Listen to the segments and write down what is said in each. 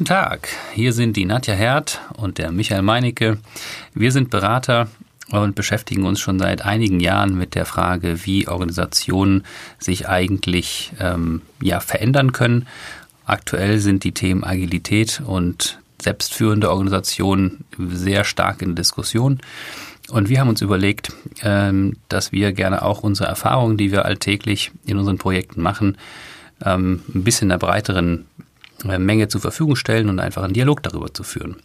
Guten Tag, hier sind die Nadja Herd und der Michael Meinecke. Wir sind Berater und beschäftigen uns schon seit einigen Jahren mit der Frage, wie Organisationen sich eigentlich ähm, ja, verändern können. Aktuell sind die Themen Agilität und selbstführende Organisationen sehr stark in Diskussion. Und wir haben uns überlegt, ähm, dass wir gerne auch unsere Erfahrungen, die wir alltäglich in unseren Projekten machen, ähm, ein bisschen in der breiteren Menge zur Verfügung stellen und einfach einen Dialog darüber zu führen.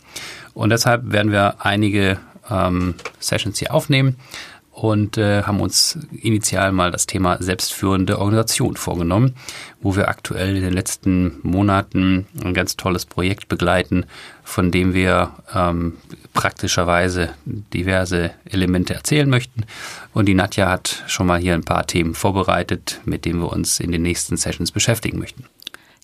Und deshalb werden wir einige ähm, Sessions hier aufnehmen und äh, haben uns initial mal das Thema selbstführende Organisation vorgenommen, wo wir aktuell in den letzten Monaten ein ganz tolles Projekt begleiten, von dem wir ähm, praktischerweise diverse Elemente erzählen möchten. Und die Nadja hat schon mal hier ein paar Themen vorbereitet, mit denen wir uns in den nächsten Sessions beschäftigen möchten.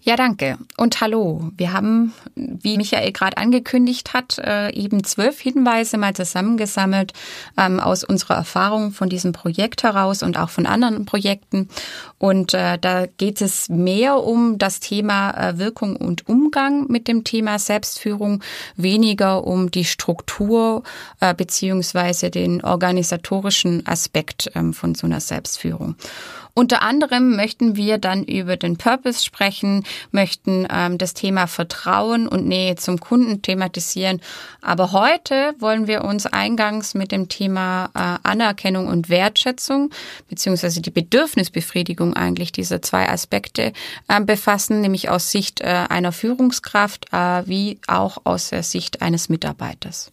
Ja, danke. Und hallo. Wir haben, wie Michael gerade angekündigt hat, äh, eben zwölf Hinweise mal zusammengesammelt ähm, aus unserer Erfahrung von diesem Projekt heraus und auch von anderen Projekten. Und äh, da geht es mehr um das Thema äh, Wirkung und Umgang mit dem Thema Selbstführung, weniger um die Struktur beziehungsweise den organisatorischen Aspekt ähm, von so einer Selbstführung. Unter anderem möchten wir dann über den Purpose sprechen, möchten ähm, das Thema Vertrauen und Nähe zum Kunden thematisieren. Aber heute wollen wir uns eingangs mit dem Thema äh, Anerkennung und Wertschätzung beziehungsweise die Bedürfnisbefriedigung eigentlich dieser zwei Aspekte äh, befassen, nämlich aus Sicht äh, einer Führungskraft äh, wie auch aus der Sicht eines Mitarbeiters.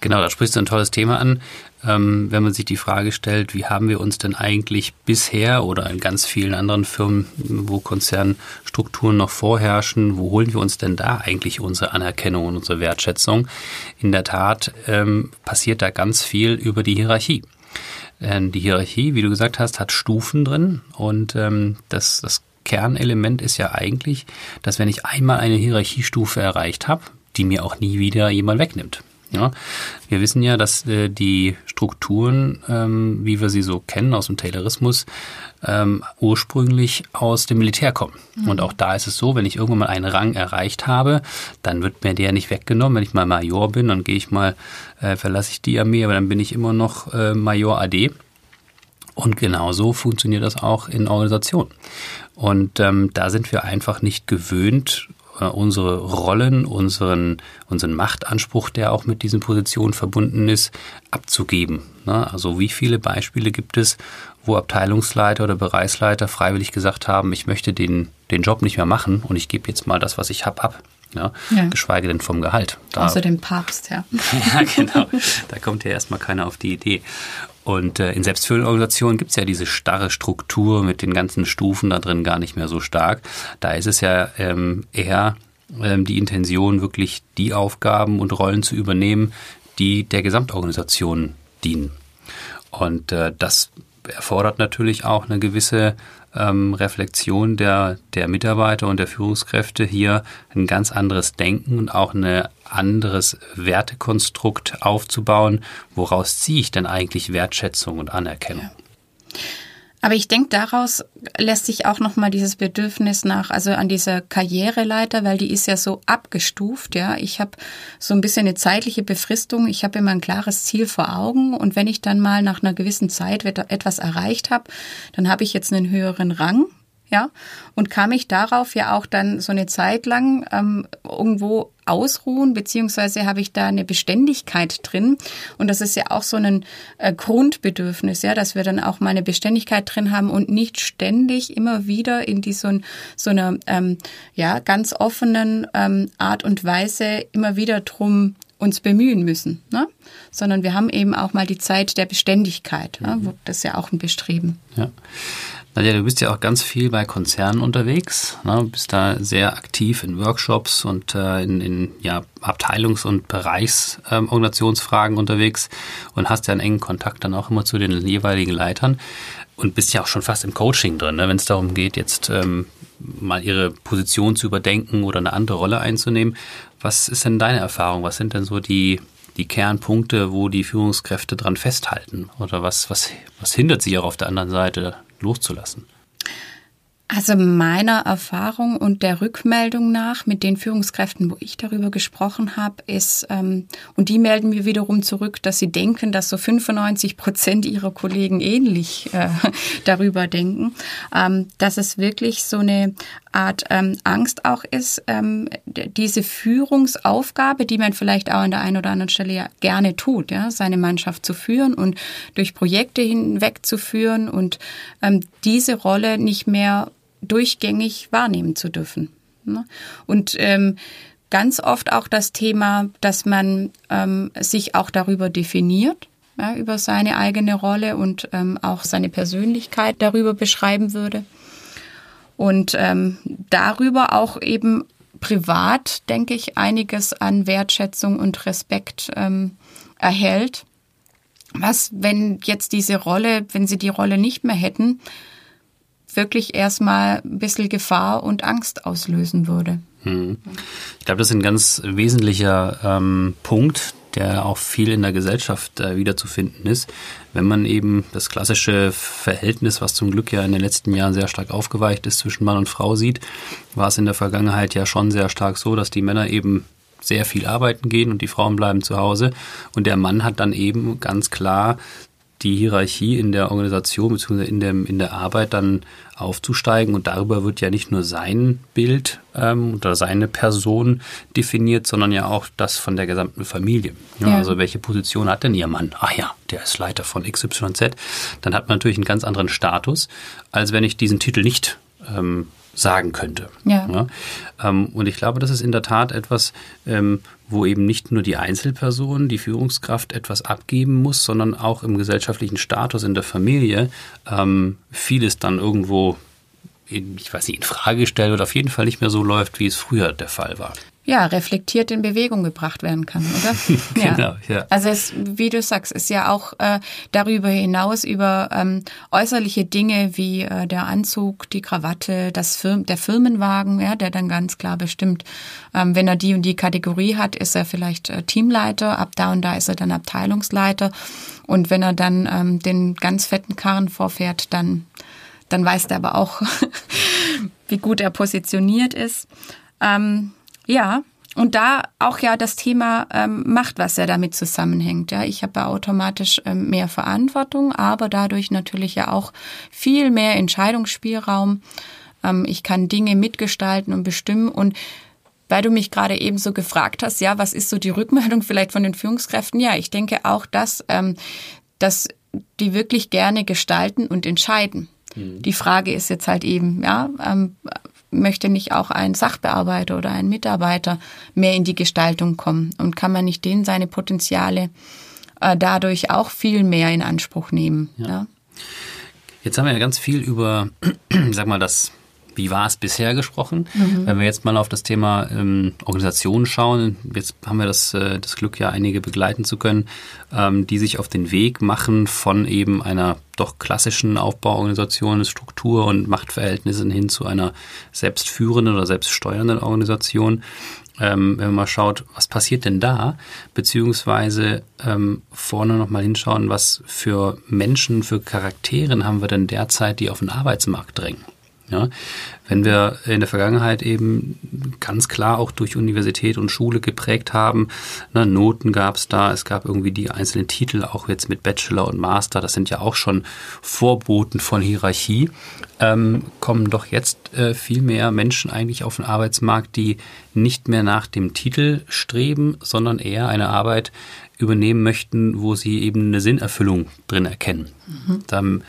Genau, da sprichst du ein tolles Thema an. Ähm, wenn man sich die Frage stellt, wie haben wir uns denn eigentlich bisher oder in ganz vielen anderen Firmen, wo Konzernstrukturen noch vorherrschen, wo holen wir uns denn da eigentlich unsere Anerkennung und unsere Wertschätzung? In der Tat ähm, passiert da ganz viel über die Hierarchie. Ähm, die Hierarchie, wie du gesagt hast, hat Stufen drin und ähm, das, das Kernelement ist ja eigentlich, dass wenn ich einmal eine Hierarchiestufe erreicht habe, die mir auch nie wieder jemand wegnimmt. Ja, wir wissen ja, dass äh, die Strukturen, ähm, wie wir sie so kennen aus dem Taylorismus, ähm, ursprünglich aus dem Militär kommen. Mhm. Und auch da ist es so, wenn ich irgendwann mal einen Rang erreicht habe, dann wird mir der nicht weggenommen. Wenn ich mal Major bin, dann gehe ich mal, äh, verlasse ich die Armee, aber dann bin ich immer noch äh, Major AD. Und genauso funktioniert das auch in Organisationen. Und ähm, da sind wir einfach nicht gewöhnt, äh, unsere Rollen, unseren, unseren Machtanspruch, der auch mit diesen Positionen verbunden ist, abzugeben. Ne? Also wie viele Beispiele gibt es, wo Abteilungsleiter oder Bereichsleiter freiwillig gesagt haben, ich möchte den, den Job nicht mehr machen und ich gebe jetzt mal das, was ich habe, ab. Ja? ja? Geschweige denn vom Gehalt. Da, Außer dem Papst, ja. ja, genau. Da kommt ja erstmal keiner auf die Idee. Und äh, in selbstführenden Organisationen gibt es ja diese starre Struktur mit den ganzen Stufen da drin gar nicht mehr so stark. Da ist es ja ähm, eher ähm, die Intention, wirklich die Aufgaben und Rollen zu übernehmen, die der Gesamtorganisation dienen. Und äh, das erfordert natürlich auch eine gewisse ähm, Reflexion der, der Mitarbeiter und der Führungskräfte hier ein ganz anderes Denken und auch ein anderes Wertekonstrukt aufzubauen. Woraus ziehe ich denn eigentlich Wertschätzung und Anerkennung? Ja. Aber ich denke, daraus lässt sich auch nochmal dieses Bedürfnis nach, also an dieser Karriereleiter, weil die ist ja so abgestuft, ja. Ich habe so ein bisschen eine zeitliche Befristung, ich habe immer ein klares Ziel vor Augen. Und wenn ich dann mal nach einer gewissen Zeit etwas erreicht habe, dann habe ich jetzt einen höheren Rang, ja, und kann mich darauf ja auch dann so eine Zeit lang ähm, irgendwo ausruhen, beziehungsweise habe ich da eine Beständigkeit drin. Und das ist ja auch so ein äh, Grundbedürfnis, ja, dass wir dann auch mal eine Beständigkeit drin haben und nicht ständig immer wieder in die so, so einer ähm, ja, ganz offenen ähm, Art und Weise immer wieder drum uns bemühen müssen, ne? sondern wir haben eben auch mal die Zeit der Beständigkeit. Mhm. Ja? Das ist ja auch ein Bestreben. Ja. Nadja, du bist ja auch ganz viel bei Konzernen unterwegs, ne? bist da sehr aktiv in Workshops und äh, in, in ja, Abteilungs- und Bereichsorganisationsfragen ähm, unterwegs und hast ja einen engen Kontakt dann auch immer zu den jeweiligen Leitern und bist ja auch schon fast im Coaching drin, ne? wenn es darum geht, jetzt ähm, mal ihre Position zu überdenken oder eine andere Rolle einzunehmen. Was ist denn deine Erfahrung? Was sind denn so die die Kernpunkte, wo die Führungskräfte dran festhalten? Oder was, was, was hindert sie auch auf der anderen Seite loszulassen? Also meiner Erfahrung und der Rückmeldung nach mit den Führungskräften, wo ich darüber gesprochen habe, ist, ähm, und die melden mir wiederum zurück, dass sie denken, dass so 95 Prozent ihrer Kollegen ähnlich äh, darüber denken, ähm, dass es wirklich so eine Art ähm, Angst auch ist, ähm, diese Führungsaufgabe, die man vielleicht auch an der einen oder anderen Stelle ja gerne tut, ja, seine Mannschaft zu führen und durch Projekte hinweg zu führen und ähm, diese Rolle nicht mehr durchgängig wahrnehmen zu dürfen. Ne? Und ähm, ganz oft auch das Thema, dass man ähm, sich auch darüber definiert, ja, über seine eigene Rolle und ähm, auch seine Persönlichkeit darüber beschreiben würde. Und ähm, darüber auch eben privat, denke ich, einiges an Wertschätzung und Respekt ähm, erhält. Was, wenn jetzt diese Rolle, wenn sie die Rolle nicht mehr hätten, wirklich erstmal ein bisschen Gefahr und Angst auslösen würde. Hm. Ich glaube, das ist ein ganz wesentlicher ähm, Punkt, der auch viel in der Gesellschaft äh, wiederzufinden ist. Wenn man eben das klassische Verhältnis, was zum Glück ja in den letzten Jahren sehr stark aufgeweicht ist, zwischen Mann und Frau sieht, war es in der Vergangenheit ja schon sehr stark so, dass die Männer eben sehr viel arbeiten gehen und die Frauen bleiben zu Hause. Und der Mann hat dann eben ganz klar die Hierarchie in der Organisation bzw. In, dem, in der Arbeit dann aufzusteigen. Und darüber wird ja nicht nur sein Bild ähm, oder seine Person definiert, sondern ja auch das von der gesamten Familie. Ja, ja. Also welche Position hat denn Ihr Mann? Ach ja, der ist Leiter von XYZ. Dann hat man natürlich einen ganz anderen Status, als wenn ich diesen Titel nicht ähm, sagen könnte. Ja. ja ähm, und ich glaube, das ist in der Tat etwas, ähm, wo eben nicht nur die Einzelperson, die Führungskraft etwas abgeben muss, sondern auch im gesellschaftlichen Status in der Familie ähm, vieles dann irgendwo in, ich weiß nicht, in Frage gestellt oder auf jeden Fall nicht mehr so läuft, wie es früher der Fall war ja, reflektiert in Bewegung gebracht werden kann, oder? genau, ja. ja. Also es, wie du sagst, ist ja auch äh, darüber hinaus über ähm, äußerliche Dinge wie äh, der Anzug, die Krawatte, das Firm der Firmenwagen, ja, der dann ganz klar bestimmt, ähm, wenn er die und die Kategorie hat, ist er vielleicht äh, Teamleiter, ab da und da ist er dann Abteilungsleiter und wenn er dann ähm, den ganz fetten Karren vorfährt, dann dann weiß er aber auch, wie gut er positioniert ist. Ähm, ja, und da auch ja das Thema ähm, Macht, was ja damit zusammenhängt. Ja, ich habe ja automatisch ähm, mehr Verantwortung, aber dadurch natürlich ja auch viel mehr Entscheidungsspielraum. Ähm, ich kann Dinge mitgestalten und bestimmen und weil du mich gerade eben so gefragt hast, ja, was ist so die Rückmeldung vielleicht von den Führungskräften? Ja, ich denke auch, dass, ähm, dass die wirklich gerne gestalten und entscheiden. Mhm. Die Frage ist jetzt halt eben, ja, ähm, möchte nicht auch ein Sachbearbeiter oder ein Mitarbeiter mehr in die Gestaltung kommen? Und kann man nicht den seine Potenziale äh, dadurch auch viel mehr in Anspruch nehmen? Ja. ja? Jetzt haben wir ja ganz viel über, sag mal, das wie war es bisher gesprochen. Mhm. Wenn wir jetzt mal auf das Thema ähm, Organisation schauen, jetzt haben wir das, äh, das Glück, ja einige begleiten zu können, ähm, die sich auf den Weg machen von eben einer doch klassischen Aufbauorganisation, Struktur und Machtverhältnissen hin zu einer selbstführenden oder selbststeuernden Organisation. Ähm, wenn man mal schaut, was passiert denn da, beziehungsweise ähm, vorne nochmal hinschauen, was für Menschen, für Charakteren haben wir denn derzeit, die auf den Arbeitsmarkt drängen. Ja, wenn wir in der Vergangenheit eben ganz klar auch durch Universität und Schule geprägt haben, ne, Noten gab es da, es gab irgendwie die einzelnen Titel, auch jetzt mit Bachelor und Master, das sind ja auch schon Vorboten von Hierarchie, ähm, kommen doch jetzt äh, viel mehr Menschen eigentlich auf den Arbeitsmarkt, die nicht mehr nach dem Titel streben, sondern eher eine Arbeit übernehmen möchten, wo sie eben eine Sinnerfüllung drin erkennen. Mhm. Dann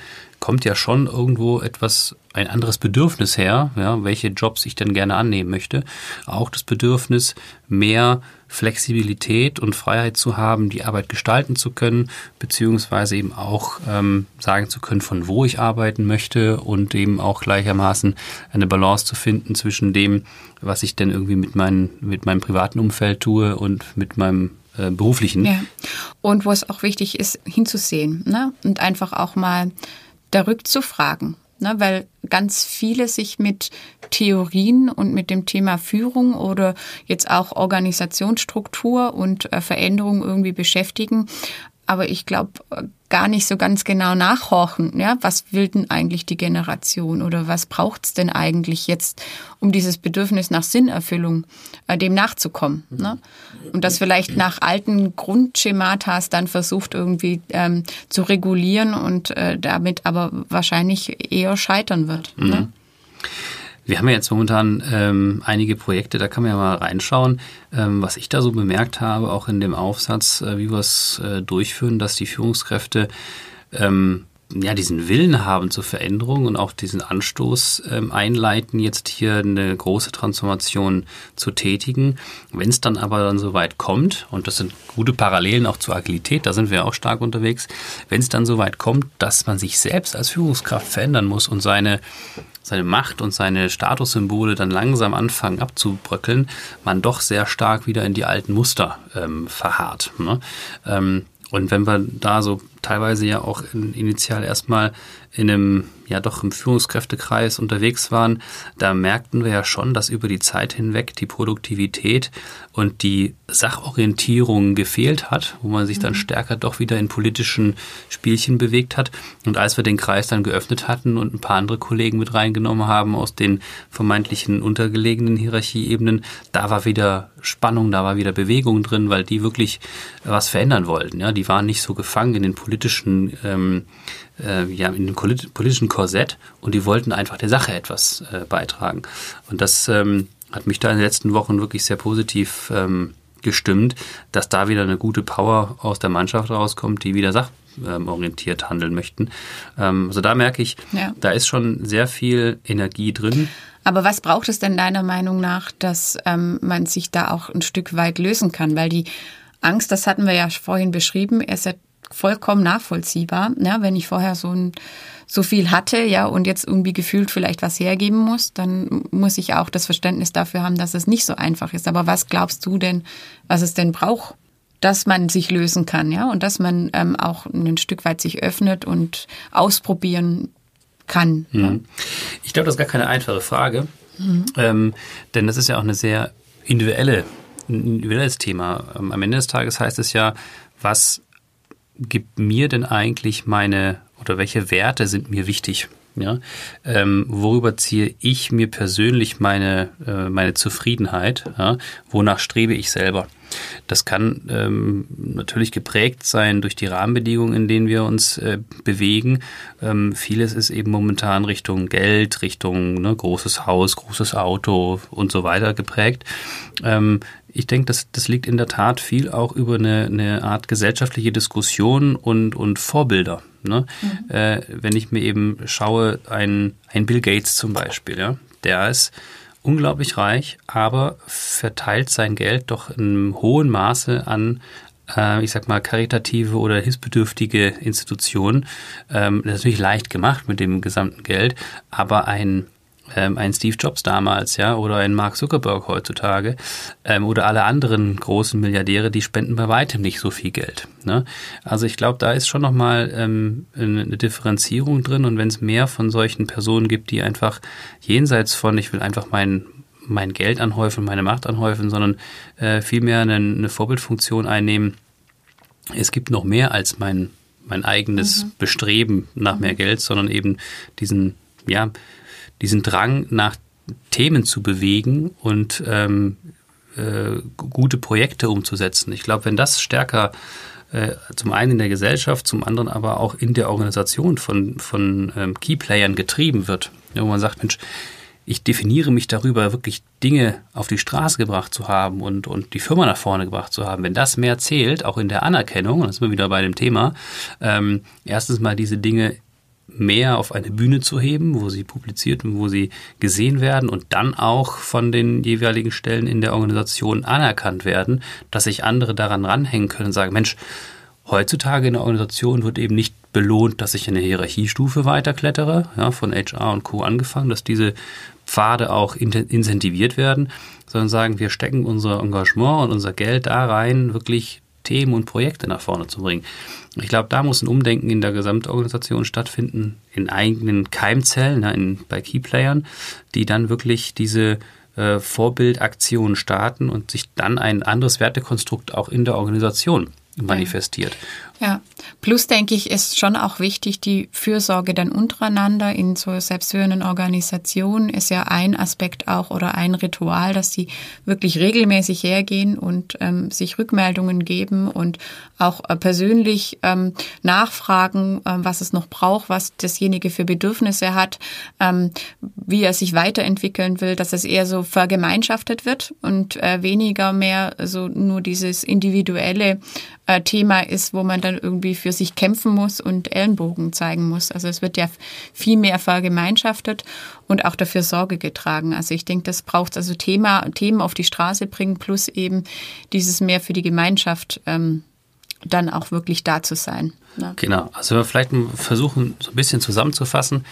kommt ja schon irgendwo etwas, ein anderes Bedürfnis her, ja, welche Jobs ich denn gerne annehmen möchte. Auch das Bedürfnis, mehr Flexibilität und Freiheit zu haben, die Arbeit gestalten zu können, beziehungsweise eben auch ähm, sagen zu können, von wo ich arbeiten möchte und eben auch gleichermaßen eine Balance zu finden zwischen dem, was ich denn irgendwie mit, meinen, mit meinem privaten Umfeld tue und mit meinem äh, beruflichen. Ja. Und wo es auch wichtig ist, hinzusehen ne? und einfach auch mal da rückzufragen. Ne, weil ganz viele sich mit Theorien und mit dem Thema Führung oder jetzt auch Organisationsstruktur und äh, Veränderung irgendwie beschäftigen, aber ich glaube gar nicht so ganz genau nachhorchen, ja, was will denn eigentlich die Generation oder was braucht's denn eigentlich jetzt, um dieses Bedürfnis nach Sinnerfüllung äh, dem nachzukommen. Ne? Und das vielleicht nach alten Grundschematas dann versucht irgendwie ähm, zu regulieren und äh, damit aber wahrscheinlich eher scheitern wird. Ne? Mhm. Ne? Wir haben ja jetzt momentan ähm, einige Projekte, da kann man ja mal reinschauen, ähm, was ich da so bemerkt habe, auch in dem Aufsatz, äh, wie wir es äh, durchführen, dass die Führungskräfte ähm, ja, diesen Willen haben zur Veränderung und auch diesen Anstoß ähm, einleiten, jetzt hier eine große Transformation zu tätigen. Wenn es dann aber dann so weit kommt, und das sind gute Parallelen auch zur Agilität, da sind wir auch stark unterwegs, wenn es dann so weit kommt, dass man sich selbst als Führungskraft verändern muss und seine seine Macht und seine Statussymbole dann langsam anfangen abzubröckeln, man doch sehr stark wieder in die alten Muster ähm, verharrt. Ne? Ähm, und wenn wir da so teilweise ja auch in, initial erstmal in einem, ja doch im Führungskräftekreis unterwegs waren, da merkten wir ja schon, dass über die Zeit hinweg die Produktivität und die Sachorientierung gefehlt hat, wo man sich dann mhm. stärker doch wieder in politischen Spielchen bewegt hat. Und als wir den Kreis dann geöffnet hatten und ein paar andere Kollegen mit reingenommen haben aus den vermeintlichen untergelegenen Hierarchieebenen, da war wieder Spannung, da war wieder Bewegung drin, weil die wirklich was verändern wollten. Ja, die waren nicht so gefangen in den politischen ähm, äh, ja, in dem politischen Korsett und die wollten einfach der Sache etwas äh, beitragen. Und das ähm, hat mich da in den letzten Wochen wirklich sehr positiv ähm, gestimmt, dass da wieder eine gute Power aus der Mannschaft rauskommt, die wieder sachorientiert handeln möchten. Ähm, also da merke ich, ja. da ist schon sehr viel Energie drin. Aber was braucht es denn deiner Meinung nach, dass ähm, man sich da auch ein Stück weit lösen kann? Weil die Angst, das hatten wir ja vorhin beschrieben, ist ja vollkommen nachvollziehbar. Ja, wenn ich vorher so ein so viel hatte, ja, und jetzt irgendwie gefühlt vielleicht was hergeben muss, dann muss ich auch das Verständnis dafür haben, dass es nicht so einfach ist. Aber was glaubst du denn, was es denn braucht, dass man sich lösen kann, ja, und dass man ähm, auch ein Stück weit sich öffnet und ausprobieren kann? Mhm. Ja? Ich glaube, das ist gar keine einfache Frage, mhm. ähm, denn das ist ja auch eine sehr individuelle, ein individuelles Thema. Am Ende des Tages heißt es ja, was gibt mir denn eigentlich meine oder welche Werte sind mir wichtig? Ja, ähm, worüber ziehe ich mir persönlich meine, äh, meine Zufriedenheit? Ja? Wonach strebe ich selber? Das kann ähm, natürlich geprägt sein durch die Rahmenbedingungen, in denen wir uns äh, bewegen. Ähm, vieles ist eben momentan Richtung Geld, Richtung ne, großes Haus, großes Auto und so weiter geprägt. Ähm, ich denke, das, das liegt in der Tat viel auch über eine, eine Art gesellschaftliche Diskussion und, und Vorbilder. Ne? Mhm. Äh, wenn ich mir eben schaue, ein, ein Bill Gates zum Beispiel, ja, der ist unglaublich reich, aber verteilt sein Geld doch in hohem Maße an äh, ich sag mal, karitative oder hilfsbedürftige Institutionen. Ähm, das ist natürlich leicht gemacht mit dem gesamten Geld, aber ein ähm, ein Steve Jobs damals, ja, oder ein Mark Zuckerberg heutzutage, ähm, oder alle anderen großen Milliardäre, die spenden bei weitem nicht so viel Geld. Ne? Also ich glaube, da ist schon nochmal ähm, eine Differenzierung drin und wenn es mehr von solchen Personen gibt, die einfach jenseits von, ich will einfach mein mein Geld anhäufen, meine Macht anhäufen, sondern äh, vielmehr eine, eine Vorbildfunktion einnehmen. Es gibt noch mehr als mein, mein eigenes mhm. Bestreben nach mehr mhm. Geld, sondern eben diesen, ja, diesen Drang nach Themen zu bewegen und ähm, äh, gute Projekte umzusetzen. Ich glaube, wenn das stärker äh, zum einen in der Gesellschaft, zum anderen aber auch in der Organisation von, von ähm, Keyplayern getrieben wird, wo man sagt, Mensch, ich definiere mich darüber, wirklich Dinge auf die Straße gebracht zu haben und, und die Firma nach vorne gebracht zu haben. Wenn das mehr zählt, auch in der Anerkennung, und das sind wir wieder bei dem Thema, ähm, erstens mal diese Dinge mehr auf eine Bühne zu heben, wo sie publiziert und wo sie gesehen werden und dann auch von den jeweiligen Stellen in der Organisation anerkannt werden, dass sich andere daran ranhängen können und sagen, Mensch, heutzutage in der Organisation wird eben nicht belohnt, dass ich in der Hierarchiestufe weiterklettere, ja, von HR und Co. angefangen, dass diese Pfade auch incentiviert werden, sondern sagen, wir stecken unser Engagement und unser Geld da rein, wirklich Themen und Projekte nach vorne zu bringen. Ich glaube, da muss ein Umdenken in der Gesamtorganisation stattfinden, in eigenen Keimzellen, ne, in, bei Keyplayern, die dann wirklich diese äh, Vorbildaktionen starten und sich dann ein anderes Wertekonstrukt auch in der Organisation manifestiert. Ja, plus denke ich, ist schon auch wichtig, die Fürsorge dann untereinander in so selbstführenden Organisationen ist ja ein Aspekt auch oder ein Ritual, dass die wirklich regelmäßig hergehen und ähm, sich Rückmeldungen geben und auch äh, persönlich ähm, nachfragen, äh, was es noch braucht, was dasjenige für Bedürfnisse hat, ähm, wie er sich weiterentwickeln will, dass es eher so vergemeinschaftet wird und äh, weniger mehr so nur dieses individuelle äh, Thema ist, wo man dann irgendwie für sich kämpfen muss und Ellenbogen zeigen muss. Also es wird ja viel mehr vergemeinschaftet und auch dafür Sorge getragen. Also ich denke, das braucht also Thema, Themen auf die Straße bringen plus eben dieses mehr für die Gemeinschaft ähm, dann auch wirklich da zu sein. Ne? Genau. Also vielleicht versuchen, so ein bisschen zusammenzufassen.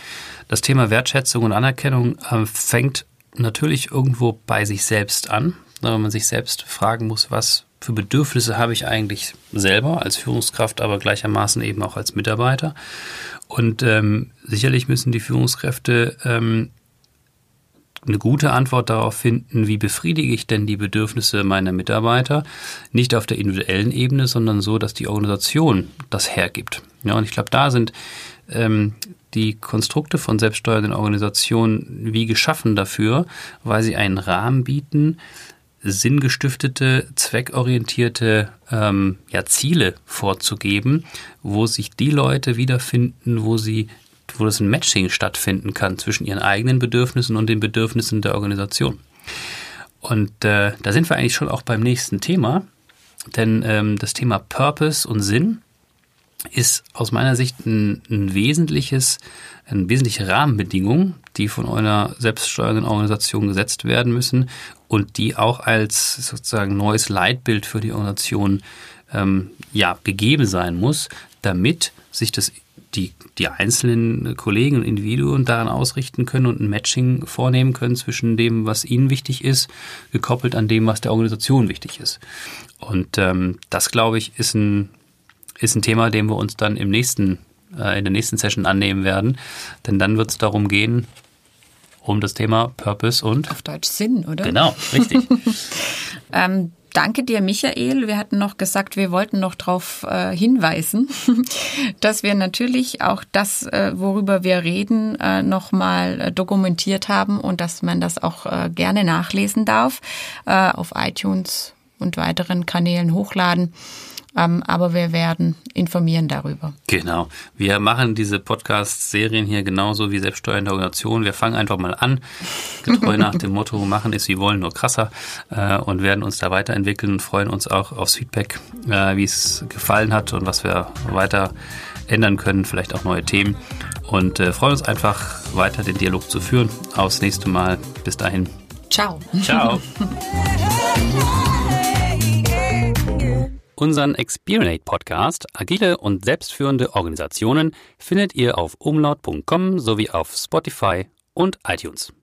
Das Thema Wertschätzung und Anerkennung äh, fängt natürlich irgendwo bei sich selbst an, wenn man sich selbst fragen muss, was für Bedürfnisse habe ich eigentlich selber als Führungskraft, aber gleichermaßen eben auch als Mitarbeiter. Und ähm, sicherlich müssen die Führungskräfte ähm, eine gute Antwort darauf finden, wie befriedige ich denn die Bedürfnisse meiner Mitarbeiter, nicht auf der individuellen Ebene, sondern so, dass die Organisation das hergibt. Ja, und ich glaube, da sind ähm, die Konstrukte von selbststeuernden Organisationen wie geschaffen dafür, weil sie einen Rahmen bieten, sinngestiftete, zweckorientierte ähm, ja, Ziele vorzugeben, wo sich die Leute wiederfinden, wo sie wo das ein Matching stattfinden kann zwischen ihren eigenen Bedürfnissen und den Bedürfnissen der Organisation. Und äh, da sind wir eigentlich schon auch beim nächsten Thema, denn ähm, das Thema Purpose und Sinn ist aus meiner Sicht ein, ein wesentliches, eine wesentliche Rahmenbedingung, die von einer selbststeuernden Organisation gesetzt werden müssen und die auch als sozusagen neues Leitbild für die Organisation ähm, ja, gegeben sein muss, damit sich das die, die einzelnen Kollegen und Individuen daran ausrichten können und ein Matching vornehmen können zwischen dem, was ihnen wichtig ist, gekoppelt an dem, was der Organisation wichtig ist. Und ähm, das, glaube ich, ist ein ist ein Thema, dem wir uns dann im nächsten, äh, in der nächsten Session annehmen werden. Denn dann wird es darum gehen, um das Thema Purpose und. Auf Deutsch Sinn, oder? Genau, richtig. ähm, Danke dir, Michael. Wir hatten noch gesagt, wir wollten noch darauf äh, hinweisen, dass wir natürlich auch das, äh, worüber wir reden, äh, nochmal äh, dokumentiert haben und dass man das auch äh, gerne nachlesen darf äh, auf iTunes und weiteren Kanälen hochladen. Ähm, aber wir werden informieren darüber. Genau. Wir machen diese Podcast-Serien hier genauso wie selbststeuernde Organisation. Wir fangen einfach mal an, getreu nach dem Motto, machen ist wie wollen, nur krasser äh, und werden uns da weiterentwickeln und freuen uns auch aufs Feedback, äh, wie es gefallen hat und was wir weiter ändern können, vielleicht auch neue Themen. Und äh, freuen uns einfach weiter den Dialog zu führen. Aufs nächste Mal. Bis dahin. Ciao. Ciao. Unseren Experience Podcast Agile und selbstführende Organisationen findet ihr auf umlaut.com sowie auf Spotify und iTunes.